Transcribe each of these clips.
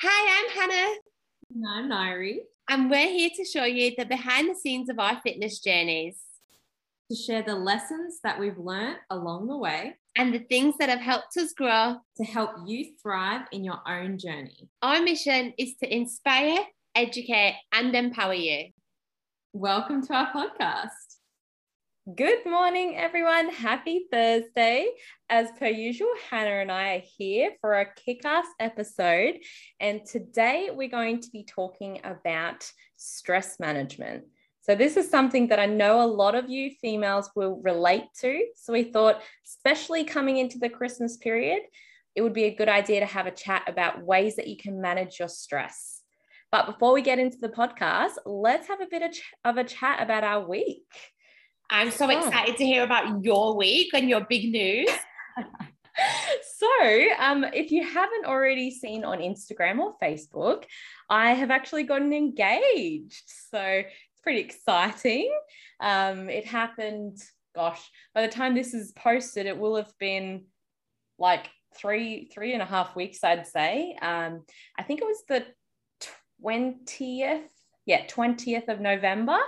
Hi, I'm Hannah. And I'm Nairi. And we're here to show you the behind the scenes of our fitness journeys. To share the lessons that we've learned along the way. And the things that have helped us grow. To help you thrive in your own journey. Our mission is to inspire, educate, and empower you. Welcome to our podcast. Good morning, everyone. Happy Thursday. As per usual, Hannah and I are here for a kick ass episode. And today we're going to be talking about stress management. So, this is something that I know a lot of you females will relate to. So, we thought, especially coming into the Christmas period, it would be a good idea to have a chat about ways that you can manage your stress. But before we get into the podcast, let's have a bit of, ch- of a chat about our week. I'm so excited to hear about your week and your big news. so, um, if you haven't already seen on Instagram or Facebook, I have actually gotten engaged. So, it's pretty exciting. Um, it happened, gosh, by the time this is posted, it will have been like three, three and a half weeks, I'd say. Um, I think it was the 20th yeah 20th of november.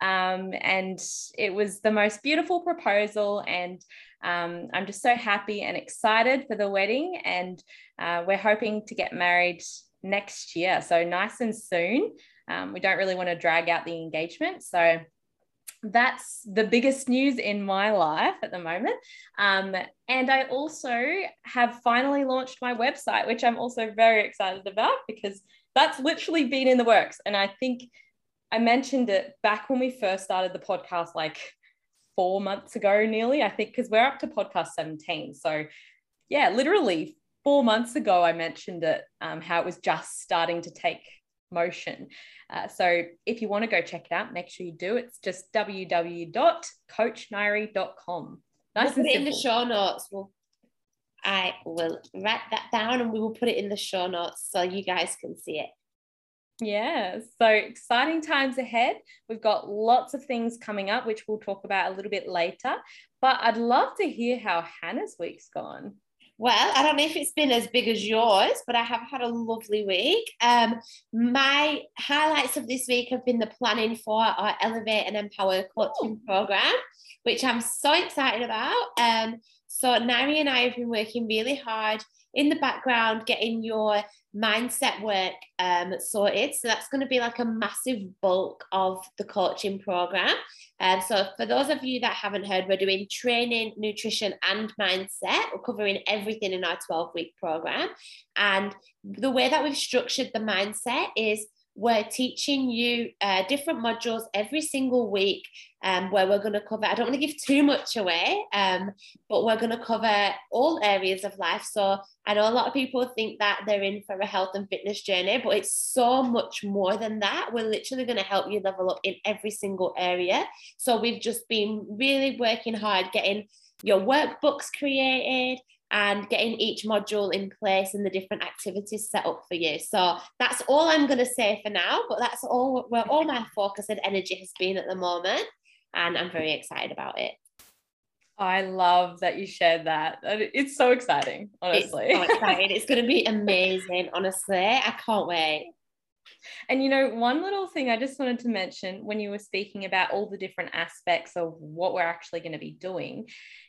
Um, and it was the most beautiful proposal and um, i'm just so happy and excited for the wedding and uh, we're hoping to get married next year. So nice and soon. Um, we don't really want to drag out the engagement. So that's the biggest news in my life at the moment. Um, and I also have finally launched my website, which I'm also very excited about because that's literally been in the works. And I think I mentioned it back when we first started the podcast, like four months ago, nearly, I think, because we're up to podcast 17. So, yeah, literally four months ago, I mentioned it, um, how it was just starting to take motion. Uh, so, if you want to go check it out, make sure you do. It's just www.coachnairi.com. Nice we'll put it in the show notes. We'll I will write that down and we will put it in the show notes so you guys can see it. Yeah, so exciting times ahead. We've got lots of things coming up, which we'll talk about a little bit later. But I'd love to hear how Hannah's week's gone. Well, I don't know if it's been as big as yours, but I have had a lovely week. Um, my highlights of this week have been the planning for our Elevate and Empower coaching oh. program, which I'm so excited about. Um, so Nairi and I have been working really hard in the background, getting your mindset work um, sorted. So that's going to be like a massive bulk of the coaching program. Um, so for those of you that haven't heard, we're doing training, nutrition, and mindset. We're covering everything in our 12 week program. And the way that we've structured the mindset is we're teaching you uh, different modules every single week um, where we're going to cover, I don't want to give too much away, um, but we're going to cover all areas of life. So I know a lot of people think that they're in for a health and fitness journey, but it's so much more than that. We're literally going to help you level up in every single area. So we've just been really working hard getting your workbooks created, and getting each module in place and the different activities set up for you. So that's all I'm going to say for now, but that's all where all my focus and energy has been at the moment. And I'm very excited about it. I love that you shared that. It's so exciting, honestly. It's so exciting. it's going to be amazing, honestly. I can't wait. And you know, one little thing I just wanted to mention when you were speaking about all the different aspects of what we're actually going to be doing,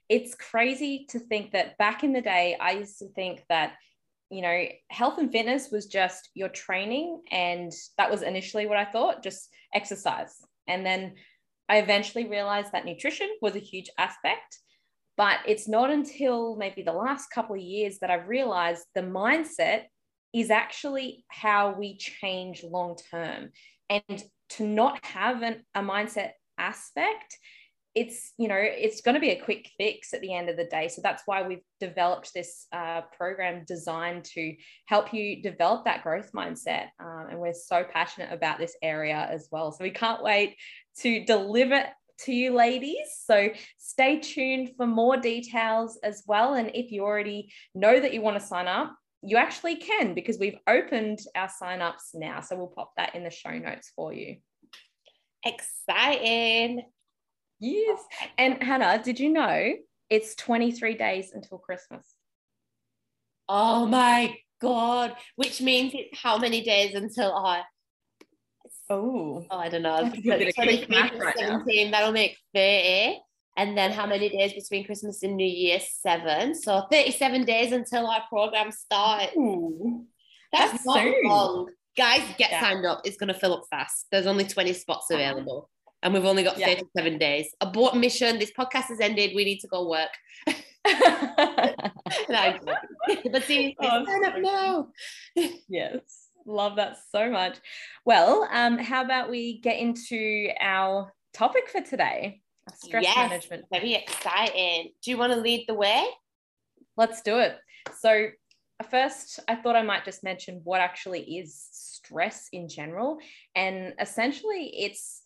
it's crazy to think that back in the day, I used to think that, you know, health and fitness was just your training. And that was initially what I thought, just exercise. And then I eventually realized that nutrition was a huge aspect. But it's not until maybe the last couple of years that I've realized the mindset is actually how we change long term. And to not have an, a mindset aspect, it's you know it's going to be a quick fix at the end of the day so that's why we've developed this uh, program designed to help you develop that growth mindset um, and we're so passionate about this area as well so we can't wait to deliver to you ladies so stay tuned for more details as well and if you already know that you want to sign up you actually can because we've opened our sign-ups now. So we'll pop that in the show notes for you. Exciting. Yes. And Hannah, did you know it's 23 days until Christmas? Oh my God, which means it's how many days until I Oh, oh I don't know. That's a bit of quick 23 math plus right now. 17, that'll make 30. And then how many days between Christmas and New Year? Seven. So 37 days until our program starts. Ooh. That's, That's not soon. long. Guys, get Yeah. signed up. It's going to fill up fast. There's only 20 spots uh-huh. available. And we've only got Yeah. 37 days. Abort mission. This podcast has ended. We need to go work. No, I'm joking. but seriously, Oh, sign up now. yes, love that so much. Well, um, how about we get into our topic for today? Stress Yes. management. Very exciting. Do you want to lead the way? Let's do it. So, first, I thought I might just mention what actually is stress in general. And essentially, it's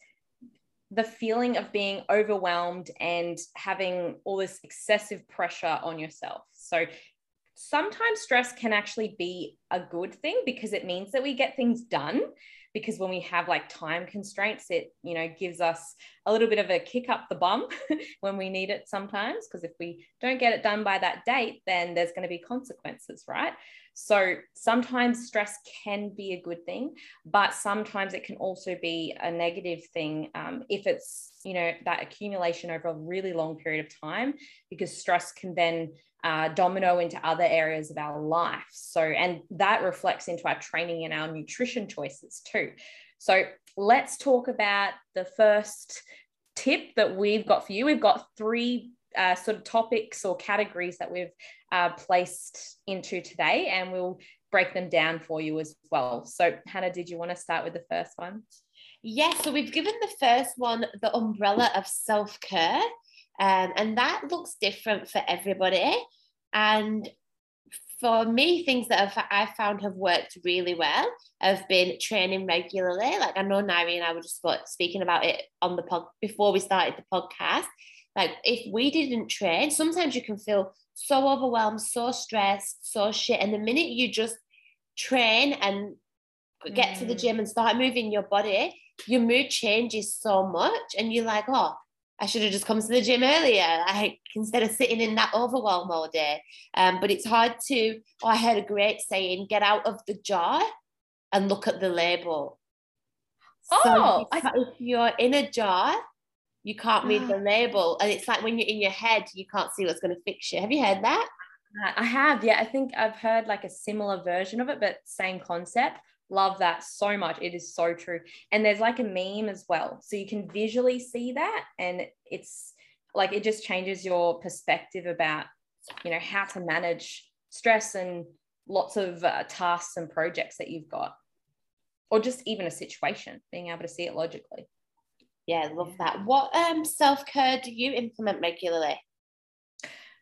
the feeling of being overwhelmed and having all this excessive pressure on yourself. So, sometimes stress can actually be a good thing because it means that we get things done because when we have like time constraints it you know gives us a little bit of a kick up the bum when we need it sometimes because if we don't get it done by that date then there's going to be consequences right so sometimes stress can be a good thing but sometimes it can also be a negative thing um, if it's you know that accumulation over a really long period of time because stress can then uh, domino into other areas of our life. So, and that reflects into our training and our nutrition choices too. So, let's talk about the first tip that we've got for you. We've got three uh, sort of topics or categories that we've uh, placed into today, and we'll break them down for you as well. So, Hannah, did you want to start with the first one? Yes, so we've given the first one the umbrella of self care, um, and that looks different for everybody. And for me, things that I've, I found have worked really well have been training regularly. Like I know Nairi and I were just speaking about it on the pod before we started the podcast. Like if we didn't train, sometimes you can feel so overwhelmed, so stressed, so shit, and the minute you just train and get to the Mm. gym and start moving your body, your mood changes so much. And you're like oh i should have just come to the gym earlier like instead of sitting in that overwhelm all day. Um, but it's hard to oh, i heard a great saying get out of the jar and look at the label. Oh, so if, if you're in a jar you can't read the label and it's like when you're in your head you can't see what's going to fix you have you heard that I have, yeah. I think I've heard like a similar version of it, but same concept. Love that so much. It is so true. And there's like a meme as well. So you can visually see that. And it's like it just changes your perspective about, you know, how to manage stress and lots of uh, tasks and projects that you've got, or just even a situation, being able to see it logically. Yeah love that what um self-care do you implement regularly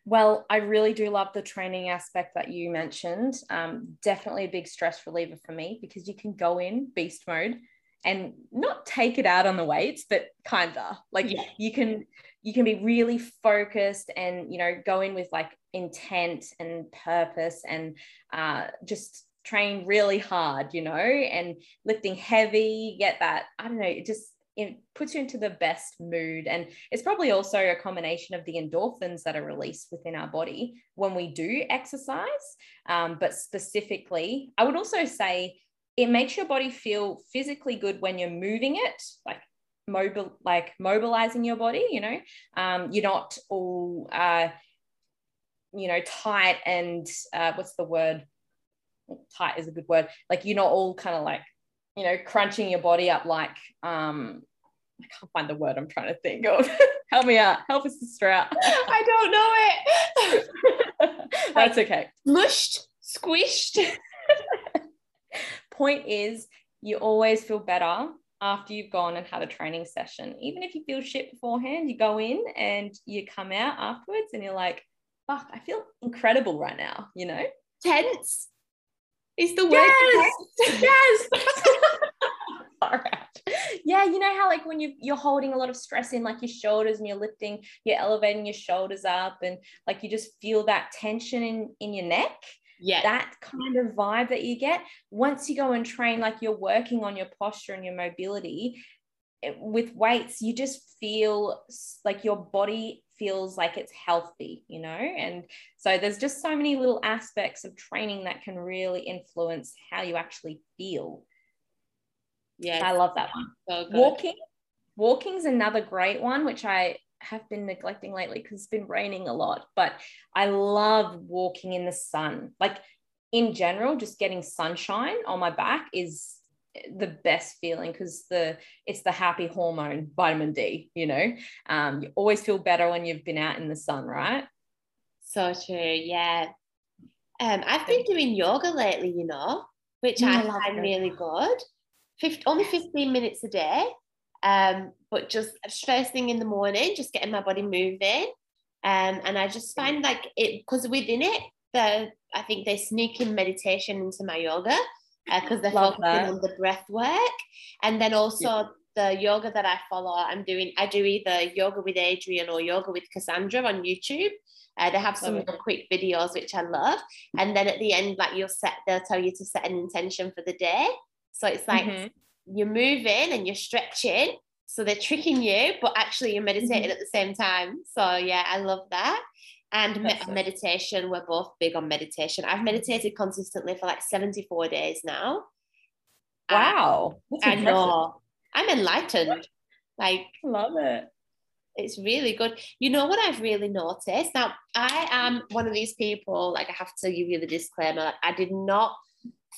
Well, I really do love the training aspect that you mentioned. Um, definitely a big stress reliever for me because you can go in beast mode and not take it out on the weights, but kinda like Yeah. you can you can be really focused and you know go in with like intent and purpose and uh, just train really hard, you know, and lifting heavy. Get that I don't know, it just it puts you into the best mood and it's probably also a combination of the endorphins that are released within our body when we do exercise. Um, but specifically, I would also say it makes your body feel physically good when you're moving it, like mobile, like mobilizing your body. You know, um, you're not all, uh, you know, tight and uh, what's the word? Tight is a good word. Like you're not all kind of like you know, crunching your body up like um I can't find the word I'm trying to think of. Help me out. Help us sister out. i don't know it That's okay. mushed squished Point is you always feel better after you've gone and had a training session. Even if you feel shit beforehand, you go in and you come out afterwards and you're like, fuck, I feel incredible right now, you know? tense is the word Yes! yes All right. Yeah you know how like when you you're holding a lot of stress in like your shoulders and you're lifting you're elevating your shoulders up and like you just feel that tension in in your neck yeah that kind of vibe that you get once you go and train like you're working on your posture and your mobility it- with weights you just feel like your body feels like it's healthy, you know? And so there's just so many little aspects of training that can really influence how you actually feel. Yeah. I love that one. So. Walking, walking's another great one, which I have been neglecting lately because it's been raining a lot. But I love walking in the sun. Like in general, just getting sunshine on my back is the best feeling because the it's the happy hormone vitamin d you know um, you always feel better when you've been out in the sun right So true. Yeah. Um, I've been doing yoga lately, you know, which Mm, I I find yoga. really good. 50, only 15 minutes a day. Um, but just first thing in the morning, just getting my body moving. Um, and I just find like it because within it, the I think they sneak in meditation into my yoga because they're Love focusing that. on the breath work. And then also the yoga that I follow, I'm doing, I do either yoga with Adriene or yoga with Kassandra on YouTube. Uh, they have some quick videos which I love, and then at the end, like you'll set, they'll tell you to set an intention for the day. So it's like Mhm. you're moving and you're stretching, so they're tricking you, but actually you're meditating Mm-hmm. at the same time. So yeah, I love that. And me- meditation, we're both big on meditation. I've meditated consistently for like 74 days now. Wow That's I impressive. know. I'm enlightened. Like love it it's really good. You know what I've really noticed? Now, I am one of these people, like I have to give you the disclaimer, like, I did not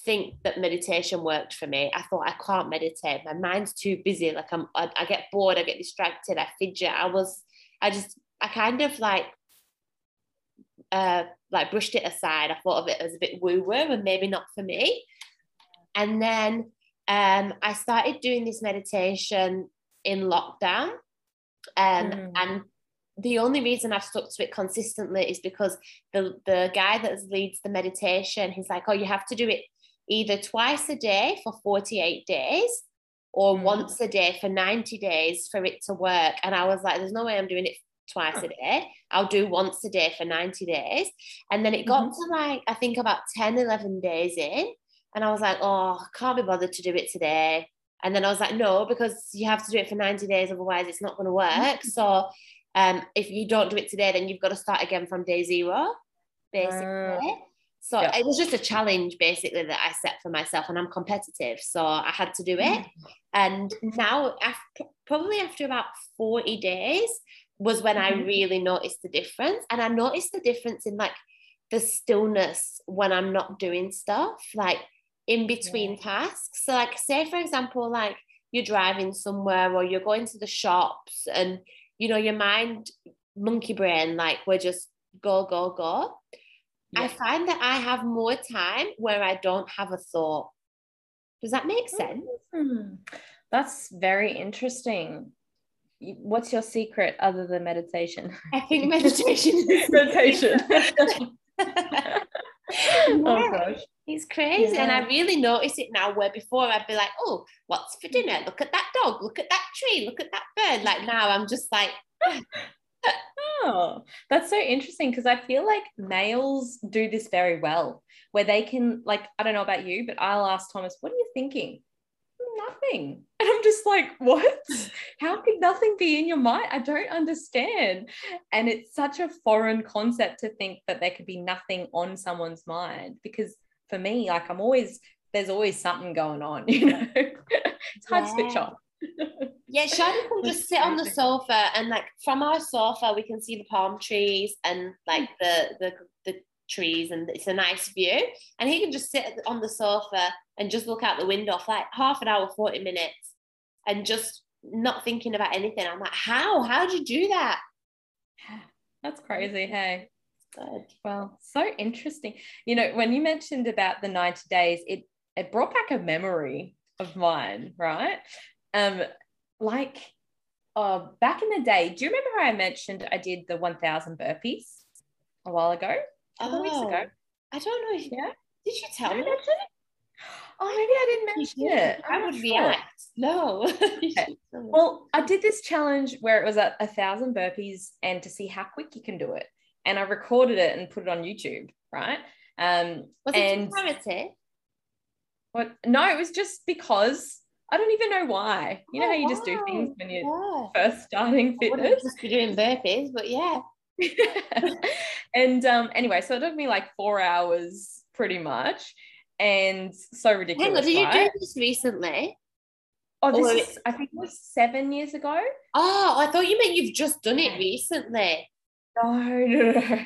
think that meditation worked for me. I thought I can't meditate. My mind's too busy. Like I'm I, I get bored, I get distracted, I fidget. I was I just I kind of like uh like brushed it aside. I thought of it as a bit woo-woo and maybe not for me. And then um I started doing this meditation in lockdown. Um, Mm. And the only reason I've stuck to it consistently is because the, the guy that leads the meditation, he's like, oh, you have to do it either twice a day for 48 days or Mm. once a day for 90 days for it to work. And I was like, there's no way I'm doing it twice a day. I'll do once a day for 90 days. And then it got to like, I think about 10, 11 days in. And I was like, oh, I can't be bothered to do it today. And then I was like, no, because you have to do it for 90 days, otherwise it's not going to work. So um, if you don't do it today, then you've got to start again from day zero, basically. So Yeah. it was just a challenge basically that I set for myself, and I'm competitive, so I had to do it. And now, after probably after about 40 days, was when I Mhm. really noticed the difference. And I noticed the difference in like the stillness when I'm not doing stuff, like in between tasks. So, like, say for example, like you're driving somewhere or you're going to the shops, and you know, your mind, monkey brain, like we're just go, go, go. I find that I have more time where I don't have a thought. Does that make sense? Hmm. That's very interesting. What's your secret other than meditation? I think meditation is meditation. Yeah. oh gosh. It's crazy. And I really notice it now where before I'd be like, oh, what's for dinner? Look at that dog. Look at that tree. Look at that bird. Like now I'm just like, Oh, that's so interesting because I feel like males do this very well, where they can, like, I don't know about you, but I'll ask Thomas, what are you thinking? Nothing. And I'm just like, what? How could nothing be in your mind? I don't understand. And it's such a foreign concept to think that there could be nothing on someone's mind because for me, like, I'm always, there's always something going on, you know? it's hard to switch off. yeah, Shadi can just sit on the sofa and like from our sofa we can see the palm trees and like the the the trees and it's a nice view. And he can just sit on the sofa and just look out the window for like half an hour, 40 minutes and just not thinking about anything. I'm like, how? How'd you do that? That's crazy. Hey. Good. Well, so interesting. You know, when you mentioned about the 90 days, it it brought back a memory of mine, right? Um, like uh back in the day, do you remember how I mentioned I did the 1000 burpees a while ago? A couple weeks ago. I don't know if Yeah. Did you tell Did me? mention it? Oh, maybe I didn't mention it. I I'm would not sure. react. No. Well, I did this challenge where it was a, a thousand burpees and to see how quick you can do it. And I recorded it and put it on YouTube, right? Um, was it and charity? What? No, it was just because I don't even know why. You know Oh, how you just do things when you're Yeah. first starting fitness. just be doing burpees, but yeah. and um, anyway, so it took me like four hours pretty much. And so ridiculous. Hang on, did you do this recently? Oh, or- this is, I think it was seven years ago. Oh, I thought you meant you've just done it recently. No, no, no.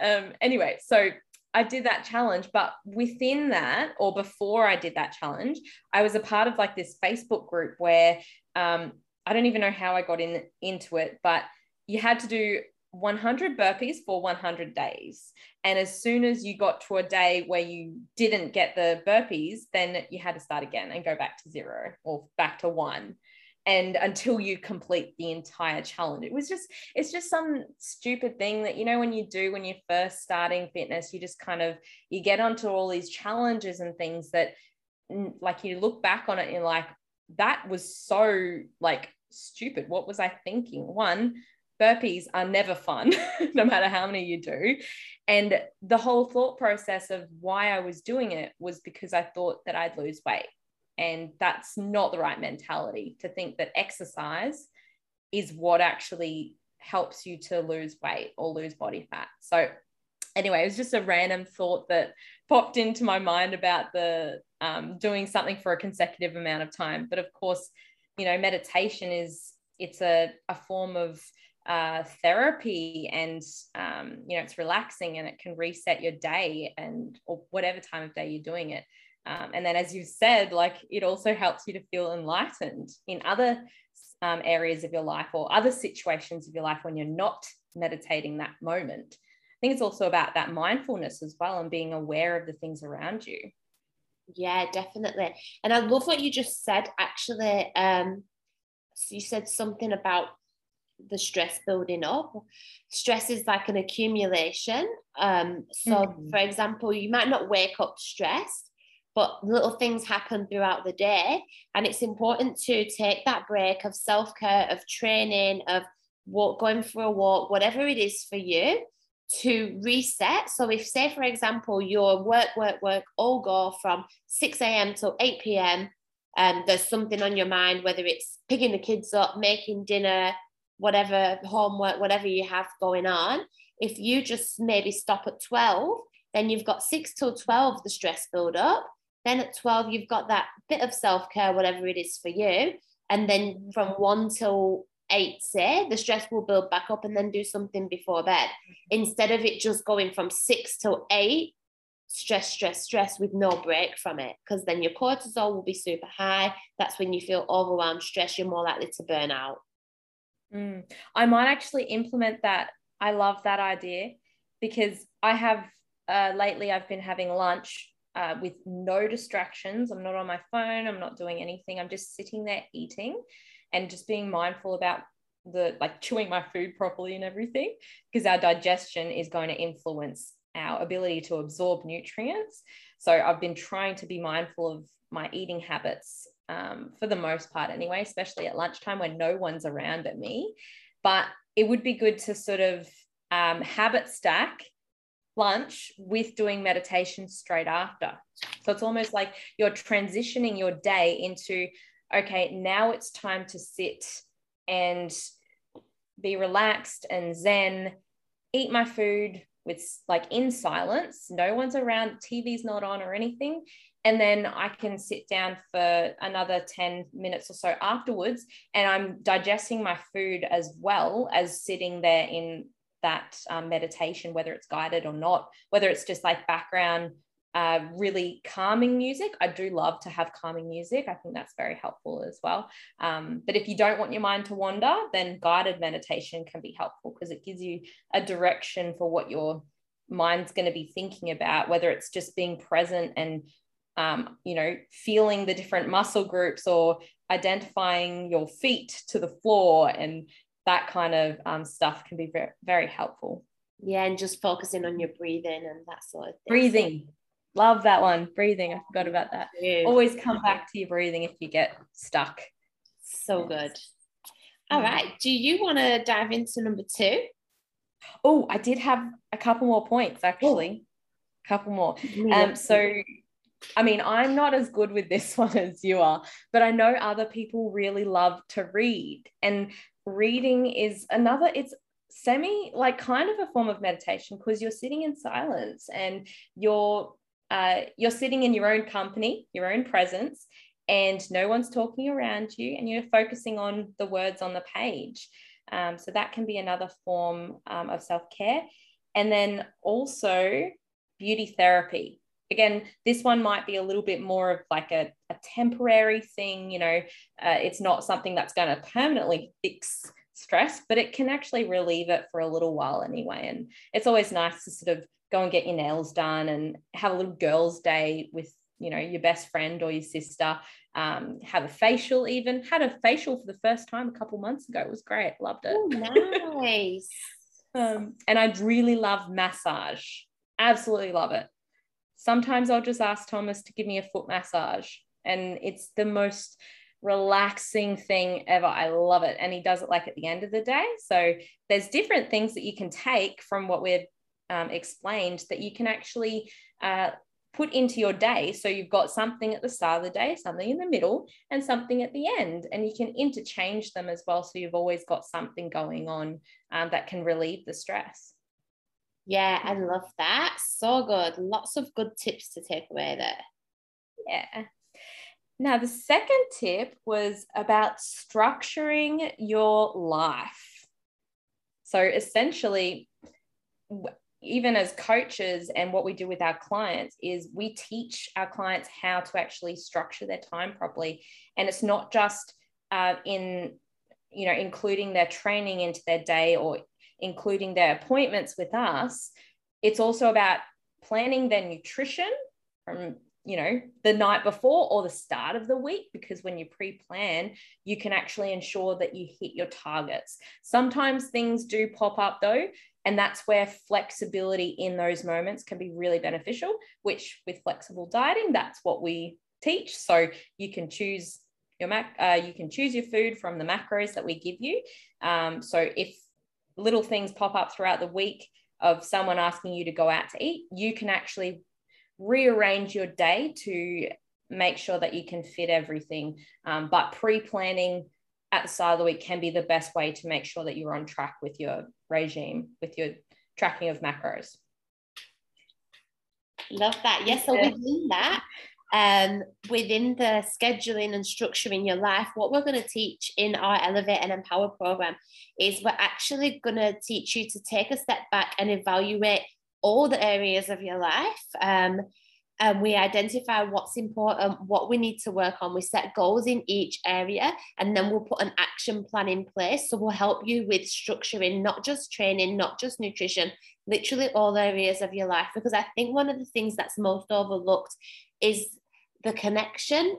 um, anyway, so I did that challenge, but within that, or before I did that challenge, I was a part of like this Facebook group where um, I don't even know how I got in into it, but you had to do 100 burpees for 100 days. And as soon as you got to a day where you didn't get the burpees, then you had to start again and go back to zero or back to one. And until you complete the entire challenge, it was just, it's just some stupid thing that, you know, when you do when you're first starting fitness, you just kind of, you get onto all these challenges and things that, like, you look back on it and you're like, that was so like stupid. What was I thinking? One, burpees are never fun, no matter how many you do. And the whole thought process of why I was doing it was because I thought that I'd lose weight. And that's not the right mentality to think that exercise is what actually helps you to lose weight or lose body fat. So, anyway, it was just a random thought that popped into my mind about the um, doing something for a consecutive amount of time. But of course, you know, meditation is it's a, a form of uh, therapy and um, you know it's relaxing and it can reset your day and or whatever time of day you're doing it um, and then as you said like it also helps you to feel enlightened in other um, areas of your life or other situations of your life when you're not meditating that moment i think it's also about that mindfulness as well and being aware of the things around you Yeah, definitely. And I love what you just said, actually. Um, you said something about the stress building up. Stress is like an accumulation. Um, so, Mhm. for example, you might not wake up stressed, but little things happen throughout the day. And it's important to take that break of self care, of training, of walk, going for a walk, whatever it is for you to reset. So, if, say, for example, your work, work, work all go from 6 a.m. till 8 p.m., and um, there's something on your mind, whether it's picking the kids up, making dinner, whatever homework, whatever you have going on, if you just maybe stop at 12, then you've got 6 till 12, the stress build up. Then at 12, you've got that bit of self care, whatever it is for you. And then from 1 till 8, say, the stress will build back up and then do something before bed. Instead of it just going from 6 till 8, stress, stress, stress with no break from it. Because then your cortisol will be super high. That's when you feel overwhelmed, stressed, you're more likely to burn out. Mm. I might actually implement that. I love that idea because I have uh, lately I've been having lunch uh, with no distractions. I'm not on my phone. I'm not doing anything. I'm just sitting there eating and just being mindful about the like chewing my food properly and everything because our digestion is going to influence our ability to absorb nutrients. So I've been trying to be mindful of my eating habits um, for the most part, anyway, especially at lunchtime when no one's around at me. But it would be good to sort of um, habit stack lunch with doing meditation straight after. So it's almost like you're transitioning your day into, okay, now it's time to sit and be relaxed and zen, eat my food with like in silence, no one's around, TV's not on or anything. And then I can sit down for another 10 minutes or so afterwards, and I'm digesting my food as well as sitting there in that um, meditation, whether it's guided or not, whether it's just like background, uh, really calming music. I do love to have calming music. I think that's very helpful as well. Um, but if you don't want your mind to wander, then guided meditation can be helpful because it gives you a direction for what your mind's going to be thinking about, whether it's just being present and um, you know, feeling the different muscle groups or identifying your feet to the floor and that kind of um, stuff can be very, very helpful. Yeah, and just focusing on your breathing and that sort of thing. Breathing. Love that one. Breathing. I forgot about that. Yeah. Always come back to your breathing if you get stuck. So good. All right. Do you want to dive into number two? Oh, I did have a couple more points actually. A couple more. Um, so I mean, I'm not as good with this one as you are, but I know other people really love to read. And reading is another, it's semi like kind of a form of meditation because you're sitting in silence and you're uh, you're sitting in your own company, your own presence, and no one's talking around you, and you're focusing on the words on the page. Um, so that can be another form um, of self care. And then also beauty therapy again, this one might be a little bit more of like a, a temporary thing, you know, uh, it's not something that's going to permanently fix stress, but it can actually relieve it for a little while anyway. And it's always nice to sort of go and get your nails done and have a little girls' day with you know your best friend or your sister. Um, have a facial even had a facial for the first time a couple months ago. It was great loved it. Ooh, nice. Um, and I'd really love massage. Absolutely love it sometimes I'll just ask Thomas to give me a foot massage. And it's the most relaxing thing ever. I love it. And he does it like at the end of the day. So there's different things that you can take from what we've um, explained that you can actually uh, put into your day. So you've got something at the start of the day, something in the middle, and something at the end. And you can interchange them as well. So you've always got something going on um, that can relieve the stress. Yeah, I love that. So good. Lots of good tips to take away there. Yeah. Now, the second tip was about structuring your life. So, essentially, even as coaches, and what we do with our clients is we teach our clients how to actually structure their time properly. And it's not just uh, in, you know, including their training into their day or including their appointments with us, it's also about planning their nutrition from you know the night before or the start of the week because when you pre-plan you can actually ensure that you hit your targets. Sometimes things do pop up though and that's where flexibility in those moments can be really beneficial which with flexible dieting that's what we teach. So you can choose your mac uh, you can choose your food from the macros that we give you. Um, so if little things pop up throughout the week of someone asking you to go out to eat, you can actually rearrange your day to make sure that you can fit everything. Um, but pre planning at the start of the week can be the best way to make sure that you're on track with your regime, with your tracking of macros. Love that. Yes, so within that, um, within the scheduling and structuring your life, what we're going to teach in our Elevate and Empower program is we're actually going to teach you to take a step back and evaluate all the areas of your life. Um, and we identify what's important, what we need to work on. We set goals in each area, and then we'll put an action plan in place. So we'll help you with structuring not just training, not just nutrition, literally all areas of your life. Because I think one of the things that's most overlooked is the connection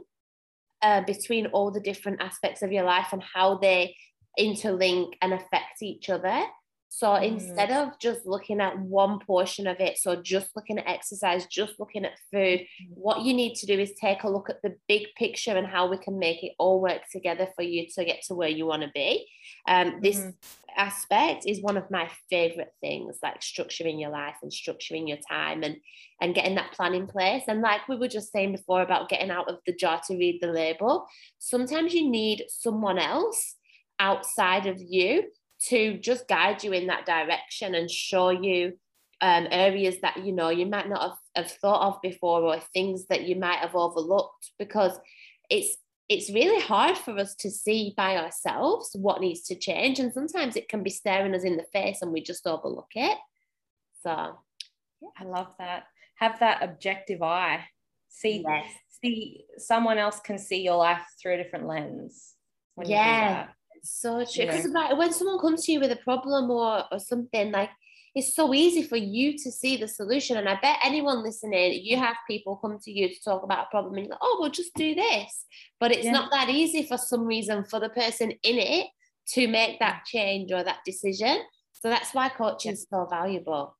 uh, between all the different aspects of your life and how they interlink and affect each other. So mm. instead of just looking at one portion of it, so just looking at exercise, just looking at food, mm. what you need to do is take a look at the big picture and how we can make it all work together for you to get to where you want to be. Um, this mm. Aspect is one of my favorite things, like structuring your life and structuring your time and and getting that plan in place. And like we were just saying before about getting out of the jar to read the label, sometimes you need someone else outside of you to just guide you in that direction and show you um, areas that you know you might not have, have thought of before or things that you might have overlooked because it's it's really hard for us to see by ourselves what needs to change and sometimes it can be staring us in the face and we just overlook it so yeah. i love that have that objective eye see yes. see someone else can see your life through a different lens yeah so true. Because yeah. when someone comes to you with a problem or, or something, like it's so easy for you to see the solution. And I bet anyone listening, you have people come to you to talk about a problem and you're like, oh, well, just do this. But it's yeah. not that easy for some reason for the person in it to make that change or that decision. So that's why coaching is so valuable.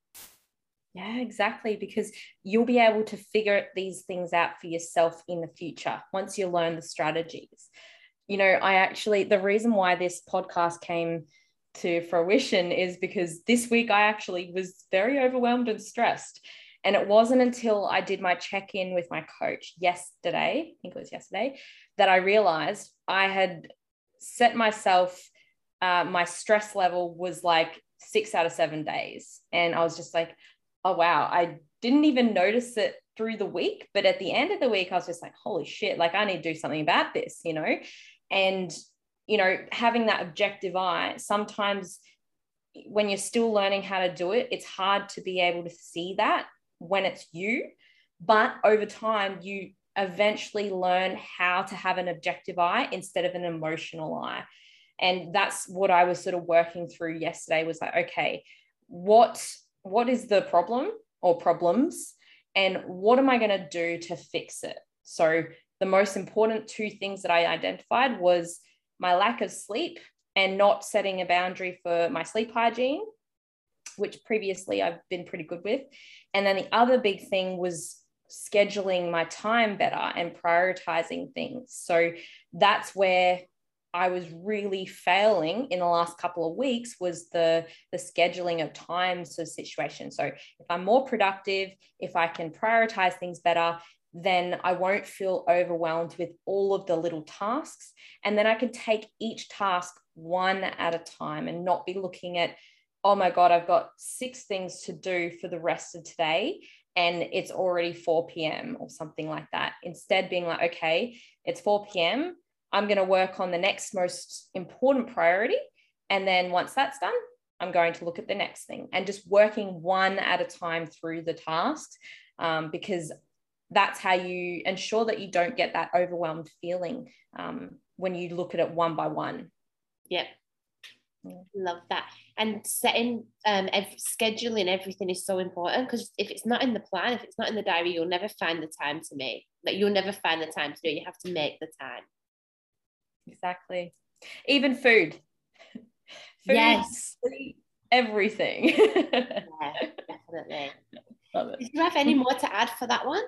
Yeah, exactly. Because you'll be able to figure these things out for yourself in the future once you learn the strategies you know, I actually, the reason why this podcast came to fruition is because this week I actually was very overwhelmed and stressed. And it wasn't until I did my check in with my coach yesterday, I think it was yesterday, that I realized I had set myself, uh, my stress level was like six out of seven days. And I was just like, oh, wow, I didn't even notice it through the week. But at the end of the week, I was just like, holy shit, like I need to do something about this, you know? And, you know, having that objective eye, sometimes when you're still learning how to do it, it's hard to be able to see that when it's you. But over time, you eventually learn how to have an objective eye instead of an emotional eye. And that's what I was sort of working through yesterday was like, okay, what what is the problem or problems and what am I going to do to fix it? So the most important two things that I identified was my lack of sleep and not setting a boundary for my sleep hygiene, which previously I've been pretty good with. And then the other big thing was scheduling my time better and prioritizing things. So that's where I was really failing in the last couple of weeks was the the scheduling of times to situation. So if I'm more productive, if I can prioritize things better, then I won't feel overwhelmed with all of the little tasks. And then I can take each task one at a time and not be looking at, oh my God, I've got six things to do for the rest of today and it's already 4 p.m. or something like that. Instead, being like, okay, it's 4 p.m. I'm going to work on the next most important priority. And then once that's done, I'm going to look at the next thing and just working one at a time through the tasks um, because that's how you ensure that you don't get that overwhelmed feeling um, when you look at it one by one. Yep. Love that. And setting um ev- scheduling everything is so important because if it's not in the plan, if it's not in the diary, you'll never find the time to make. Like you'll never find the time to do it. You have to make the time. Exactly. Even food. food yes. Everything. yeah, definitely. Love it. Did you have any more to add for that one?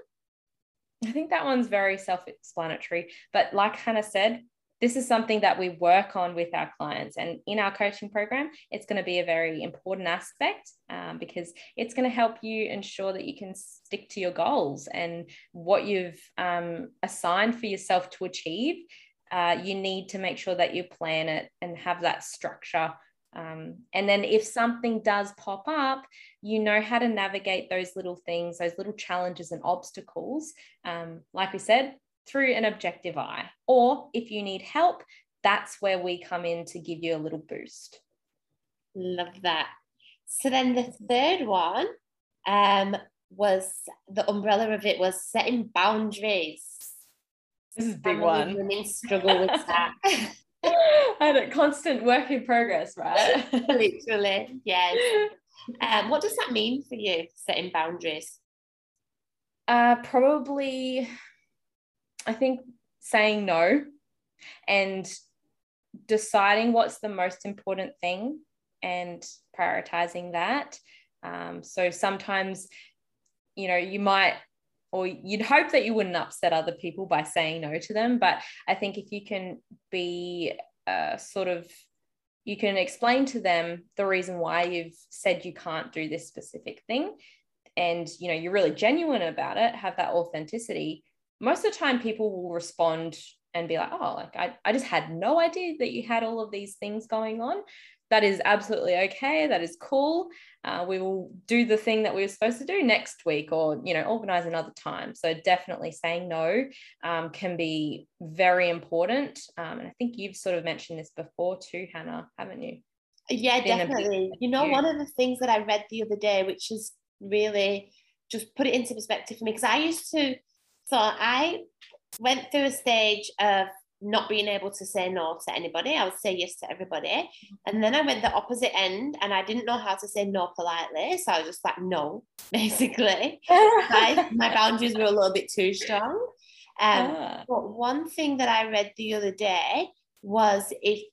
I think that one's very self explanatory. But like Hannah said, this is something that we work on with our clients. And in our coaching program, it's going to be a very important aspect um, because it's going to help you ensure that you can stick to your goals and what you've um, assigned for yourself to achieve. Uh, you need to make sure that you plan it and have that structure. Um, and then if something does pop up, you know how to navigate those little things, those little challenges and obstacles. Um, like we said, through an objective eye. Or if you need help, that's where we come in to give you a little boost. Love that. So then the third one um, was the umbrella of it was setting boundaries. This is a big one. Women struggle with that. and a constant work in progress, right? Literally, yes. Um, what does that mean for you, setting boundaries? Uh, probably I think saying no and deciding what's the most important thing and prioritizing that. Um, so sometimes, you know, you might, or you'd hope that you wouldn't upset other people by saying no to them. But I think if you can be uh, sort of, you can explain to them the reason why you've said you can't do this specific thing. And, you know, you're really genuine about it, have that authenticity most of the time people will respond and be like, oh, like I, I just had no idea that you had all of these things going on. That is absolutely okay. That is cool. Uh, we will do the thing that we were supposed to do next week or, you know, organize another time. So definitely saying no um, can be very important. Um, and I think you've sort of mentioned this before too, Hannah, haven't you? Yeah, definitely. You know, one of the things that I read the other day, which is really just put it into perspective for me, because I used to so I went through a stage of not being able to say no to anybody. I would say yes to everybody. And then I went the opposite end and I didn't know how to say no politely. So I was just like, no, basically. my, my boundaries were a little bit too strong. Um, ah. But one thing that I read the other day was if,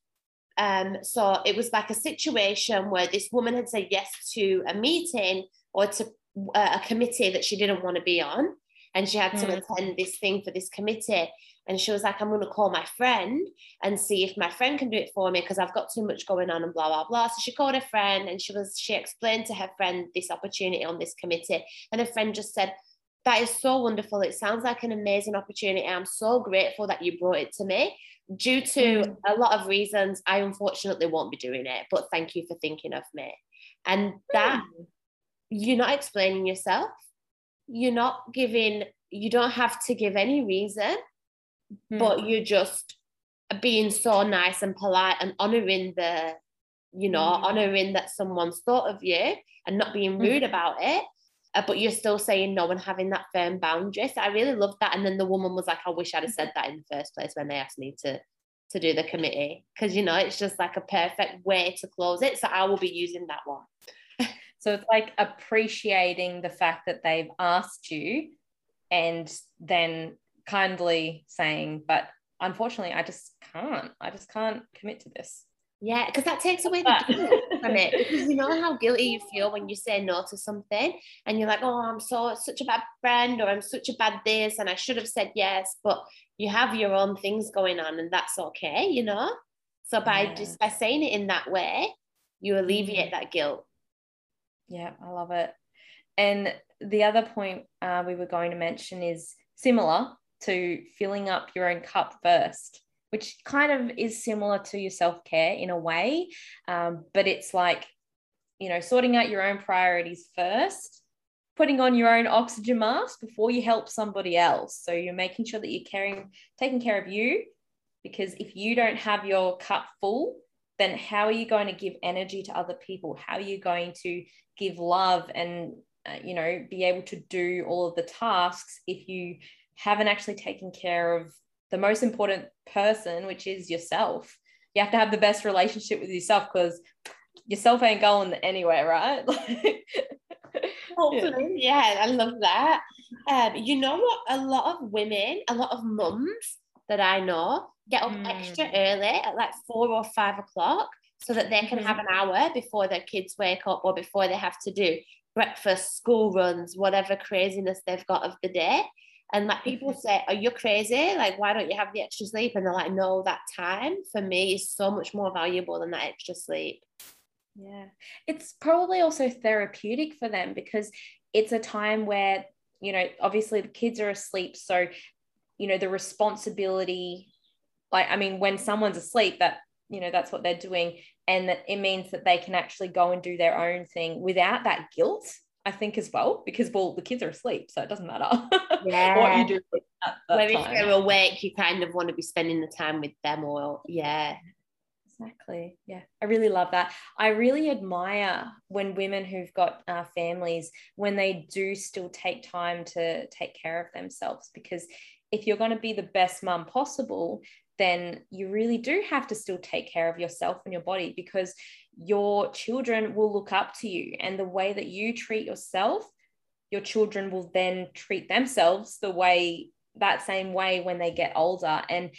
um, so it was like a situation where this woman had said yes to a meeting or to uh, a committee that she didn't want to be on. And she had to Mm. attend this thing for this committee. And she was like, I'm going to call my friend and see if my friend can do it for me because I've got too much going on and blah, blah, blah. So she called her friend and she was, she explained to her friend this opportunity on this committee. And her friend just said, That is so wonderful. It sounds like an amazing opportunity. I'm so grateful that you brought it to me. Due to Mm. a lot of reasons, I unfortunately won't be doing it, but thank you for thinking of me. And that you're not explaining yourself. You're not giving, you don't have to give any reason, Mm. but you're just being so nice and polite and honoring the, you know, Mm. honoring that someone's thought of you and not being rude about it. uh, but you're still saying no and having that firm boundary. So I really loved that. And then the woman was like, I wish I'd have said that in the first place when they asked me to to do the committee. Because you know, it's just like a perfect way to close it. So I will be using that one. So it's like appreciating the fact that they've asked you and then kindly saying, but unfortunately, I just can't. I just can't commit to this. Yeah, because that takes away the guilt from it. Because you know how guilty you feel when you say no to something and you're like, oh, I'm so such a bad friend or I'm such a bad this and I should have said yes, but you have your own things going on and that's okay, you know? So by Yeah. just by saying it in that way, you alleviate mm. that guilt. Yeah, I love it. And the other point uh, we were going to mention is similar to filling up your own cup first, which kind of is similar to your self care in a way. Um, but it's like, you know, sorting out your own priorities first, putting on your own oxygen mask before you help somebody else. So you're making sure that you're caring, taking care of you. Because if you don't have your cup full, then how are you going to give energy to other people? How are you going to give love and uh, you know be able to do all of the tasks if you haven't actually taken care of the most important person which is yourself you have to have the best relationship with yourself because yourself ain't going anywhere right Hopefully, yeah, I love that. Um, you know what? A lot of women, a lot of mums that I know get up Mm. extra early at like four or five o'clock so that they can Mhm. have an hour before their kids wake up or before they have to do breakfast, school runs, whatever craziness they've got of the day. And like people Mhm. say, Are you crazy? Like, why don't you have the extra sleep? And they're like, No, that time for me is so much more valuable than that extra sleep. Yeah. It's probably also therapeutic for them because it's a time where, you know, obviously the kids are asleep. So, you know, the responsibility, like, I mean, when someone's asleep, that, you know, that's what they're doing. And that it means that they can actually go and do their own thing without that guilt, I think, as well, because, well, the kids are asleep. So it doesn't matter Yeah. what you do at that Where if time. they're awake, you kind of want to be spending the time with them or yeah. Exactly. Yeah. I really love that. I really admire when women who've got uh, families, when they do still take time to take care of themselves, because if you're going to be the best mum possible, then you really do have to still take care of yourself and your body because your children will look up to you. And the way that you treat yourself, your children will then treat themselves the way, that same way when they get older. And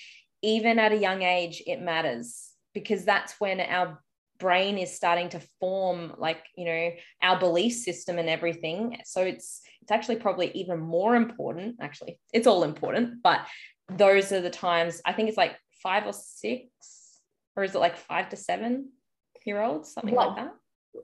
even at a young age, it matters because that's when our brain is starting to form like you know our belief system and everything so it's it's actually probably even more important actually it's all important but those are the times i think it's like five or six or is it like five to seven year olds something Well, like that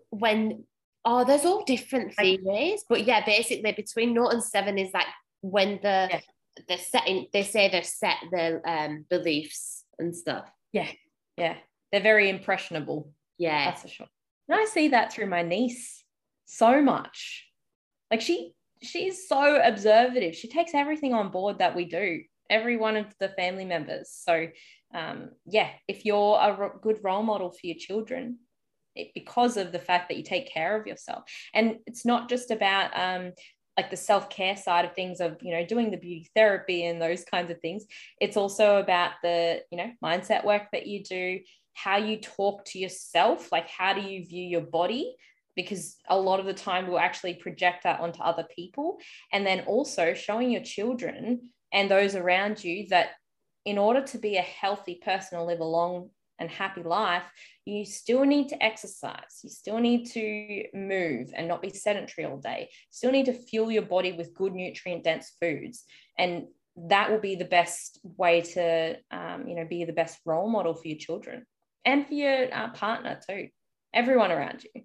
When oh, there's all different theories, but yeah, basically between naught and seven is like when the Yeah. they're setting they say they've set their um beliefs and stuff. Yeah, yeah they're very impressionable Yeah. That's for sure. And I see that through my niece so much. Like she she's so observative. She takes everything on board that we do, every one of the family members. So um, yeah, if you're a good role model for your children, it, because of the fact that you take care of yourself, and it's not just about um, like the self care side of things of you know doing the beauty therapy and those kinds of things. It's also about the you know mindset work that you do, how you talk to yourself, like how do you view your body? Because a lot of the time we'll actually project that onto other people. And then also showing your children and those around you that in order to be a healthy person or live a long, and happy life, you still need to exercise. You still need to move and not be sedentary all day. You still need to fuel your body with good nutrient dense foods. And that will be the best way to, um, you know, be the best role model for your children and for your uh, partner too, everyone around you.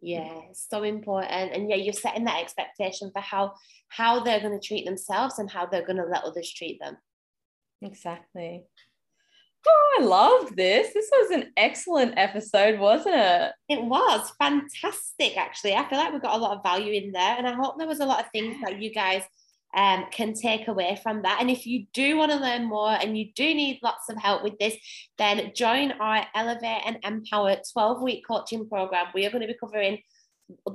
Yeah, so important. And yeah, you're setting that expectation for how how they're going to treat themselves and how they're going to let others treat them. Exactly. Oh, I love this. This was an excellent episode, wasn't it? It was fantastic, actually. I feel like we got a lot of value in there, and I hope there was a lot of things that you guys um, can take away from that. And if you do want to learn more and you do need lots of help with this, then join our Elevate and Empower 12 week coaching program. We are going to be covering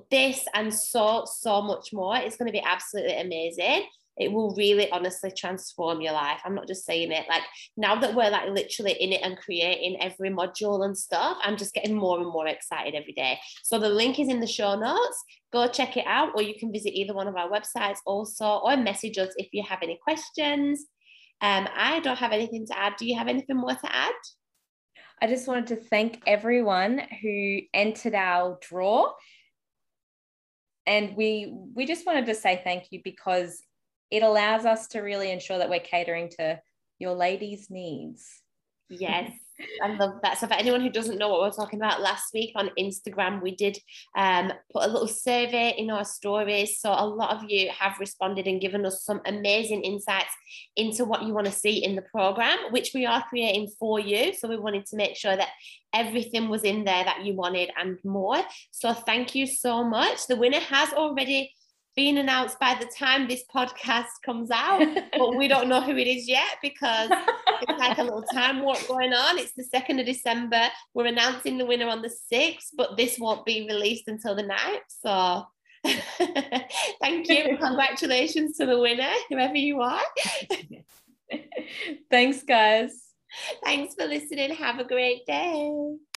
this and so, so much more. It's going to be absolutely amazing it will really honestly transform your life. I'm not just saying it. Like now that we're like literally in it and creating every module and stuff, I'm just getting more and more excited every day. So the link is in the show notes. Go check it out, or you can visit either one of our websites also, or message us if you have any questions. Um, I don't have anything to add. Do you have anything more to add? I just wanted to thank everyone who entered our draw. And we we just wanted to say thank you because it allows us to really ensure that we're catering to your ladies' needs. Yes, I love that. So, for anyone who doesn't know what we are talking about, last week on Instagram, we did um, put a little survey in our stories. So, a lot of you have responded and given us some amazing insights into what you want to see in the program, which we are creating for you. So, we wanted to make sure that everything was in there that you wanted and more. So, thank you so much. The winner has already being announced by the time this podcast comes out, but we don't know who it is yet because it's like a little time warp going on. It's the 2nd of December. We're announcing the winner on the 6th, but this won't be released until the 9th. So thank you. Congratulations to the winner, whoever you are. Thanks, guys. Thanks for listening. Have a great day.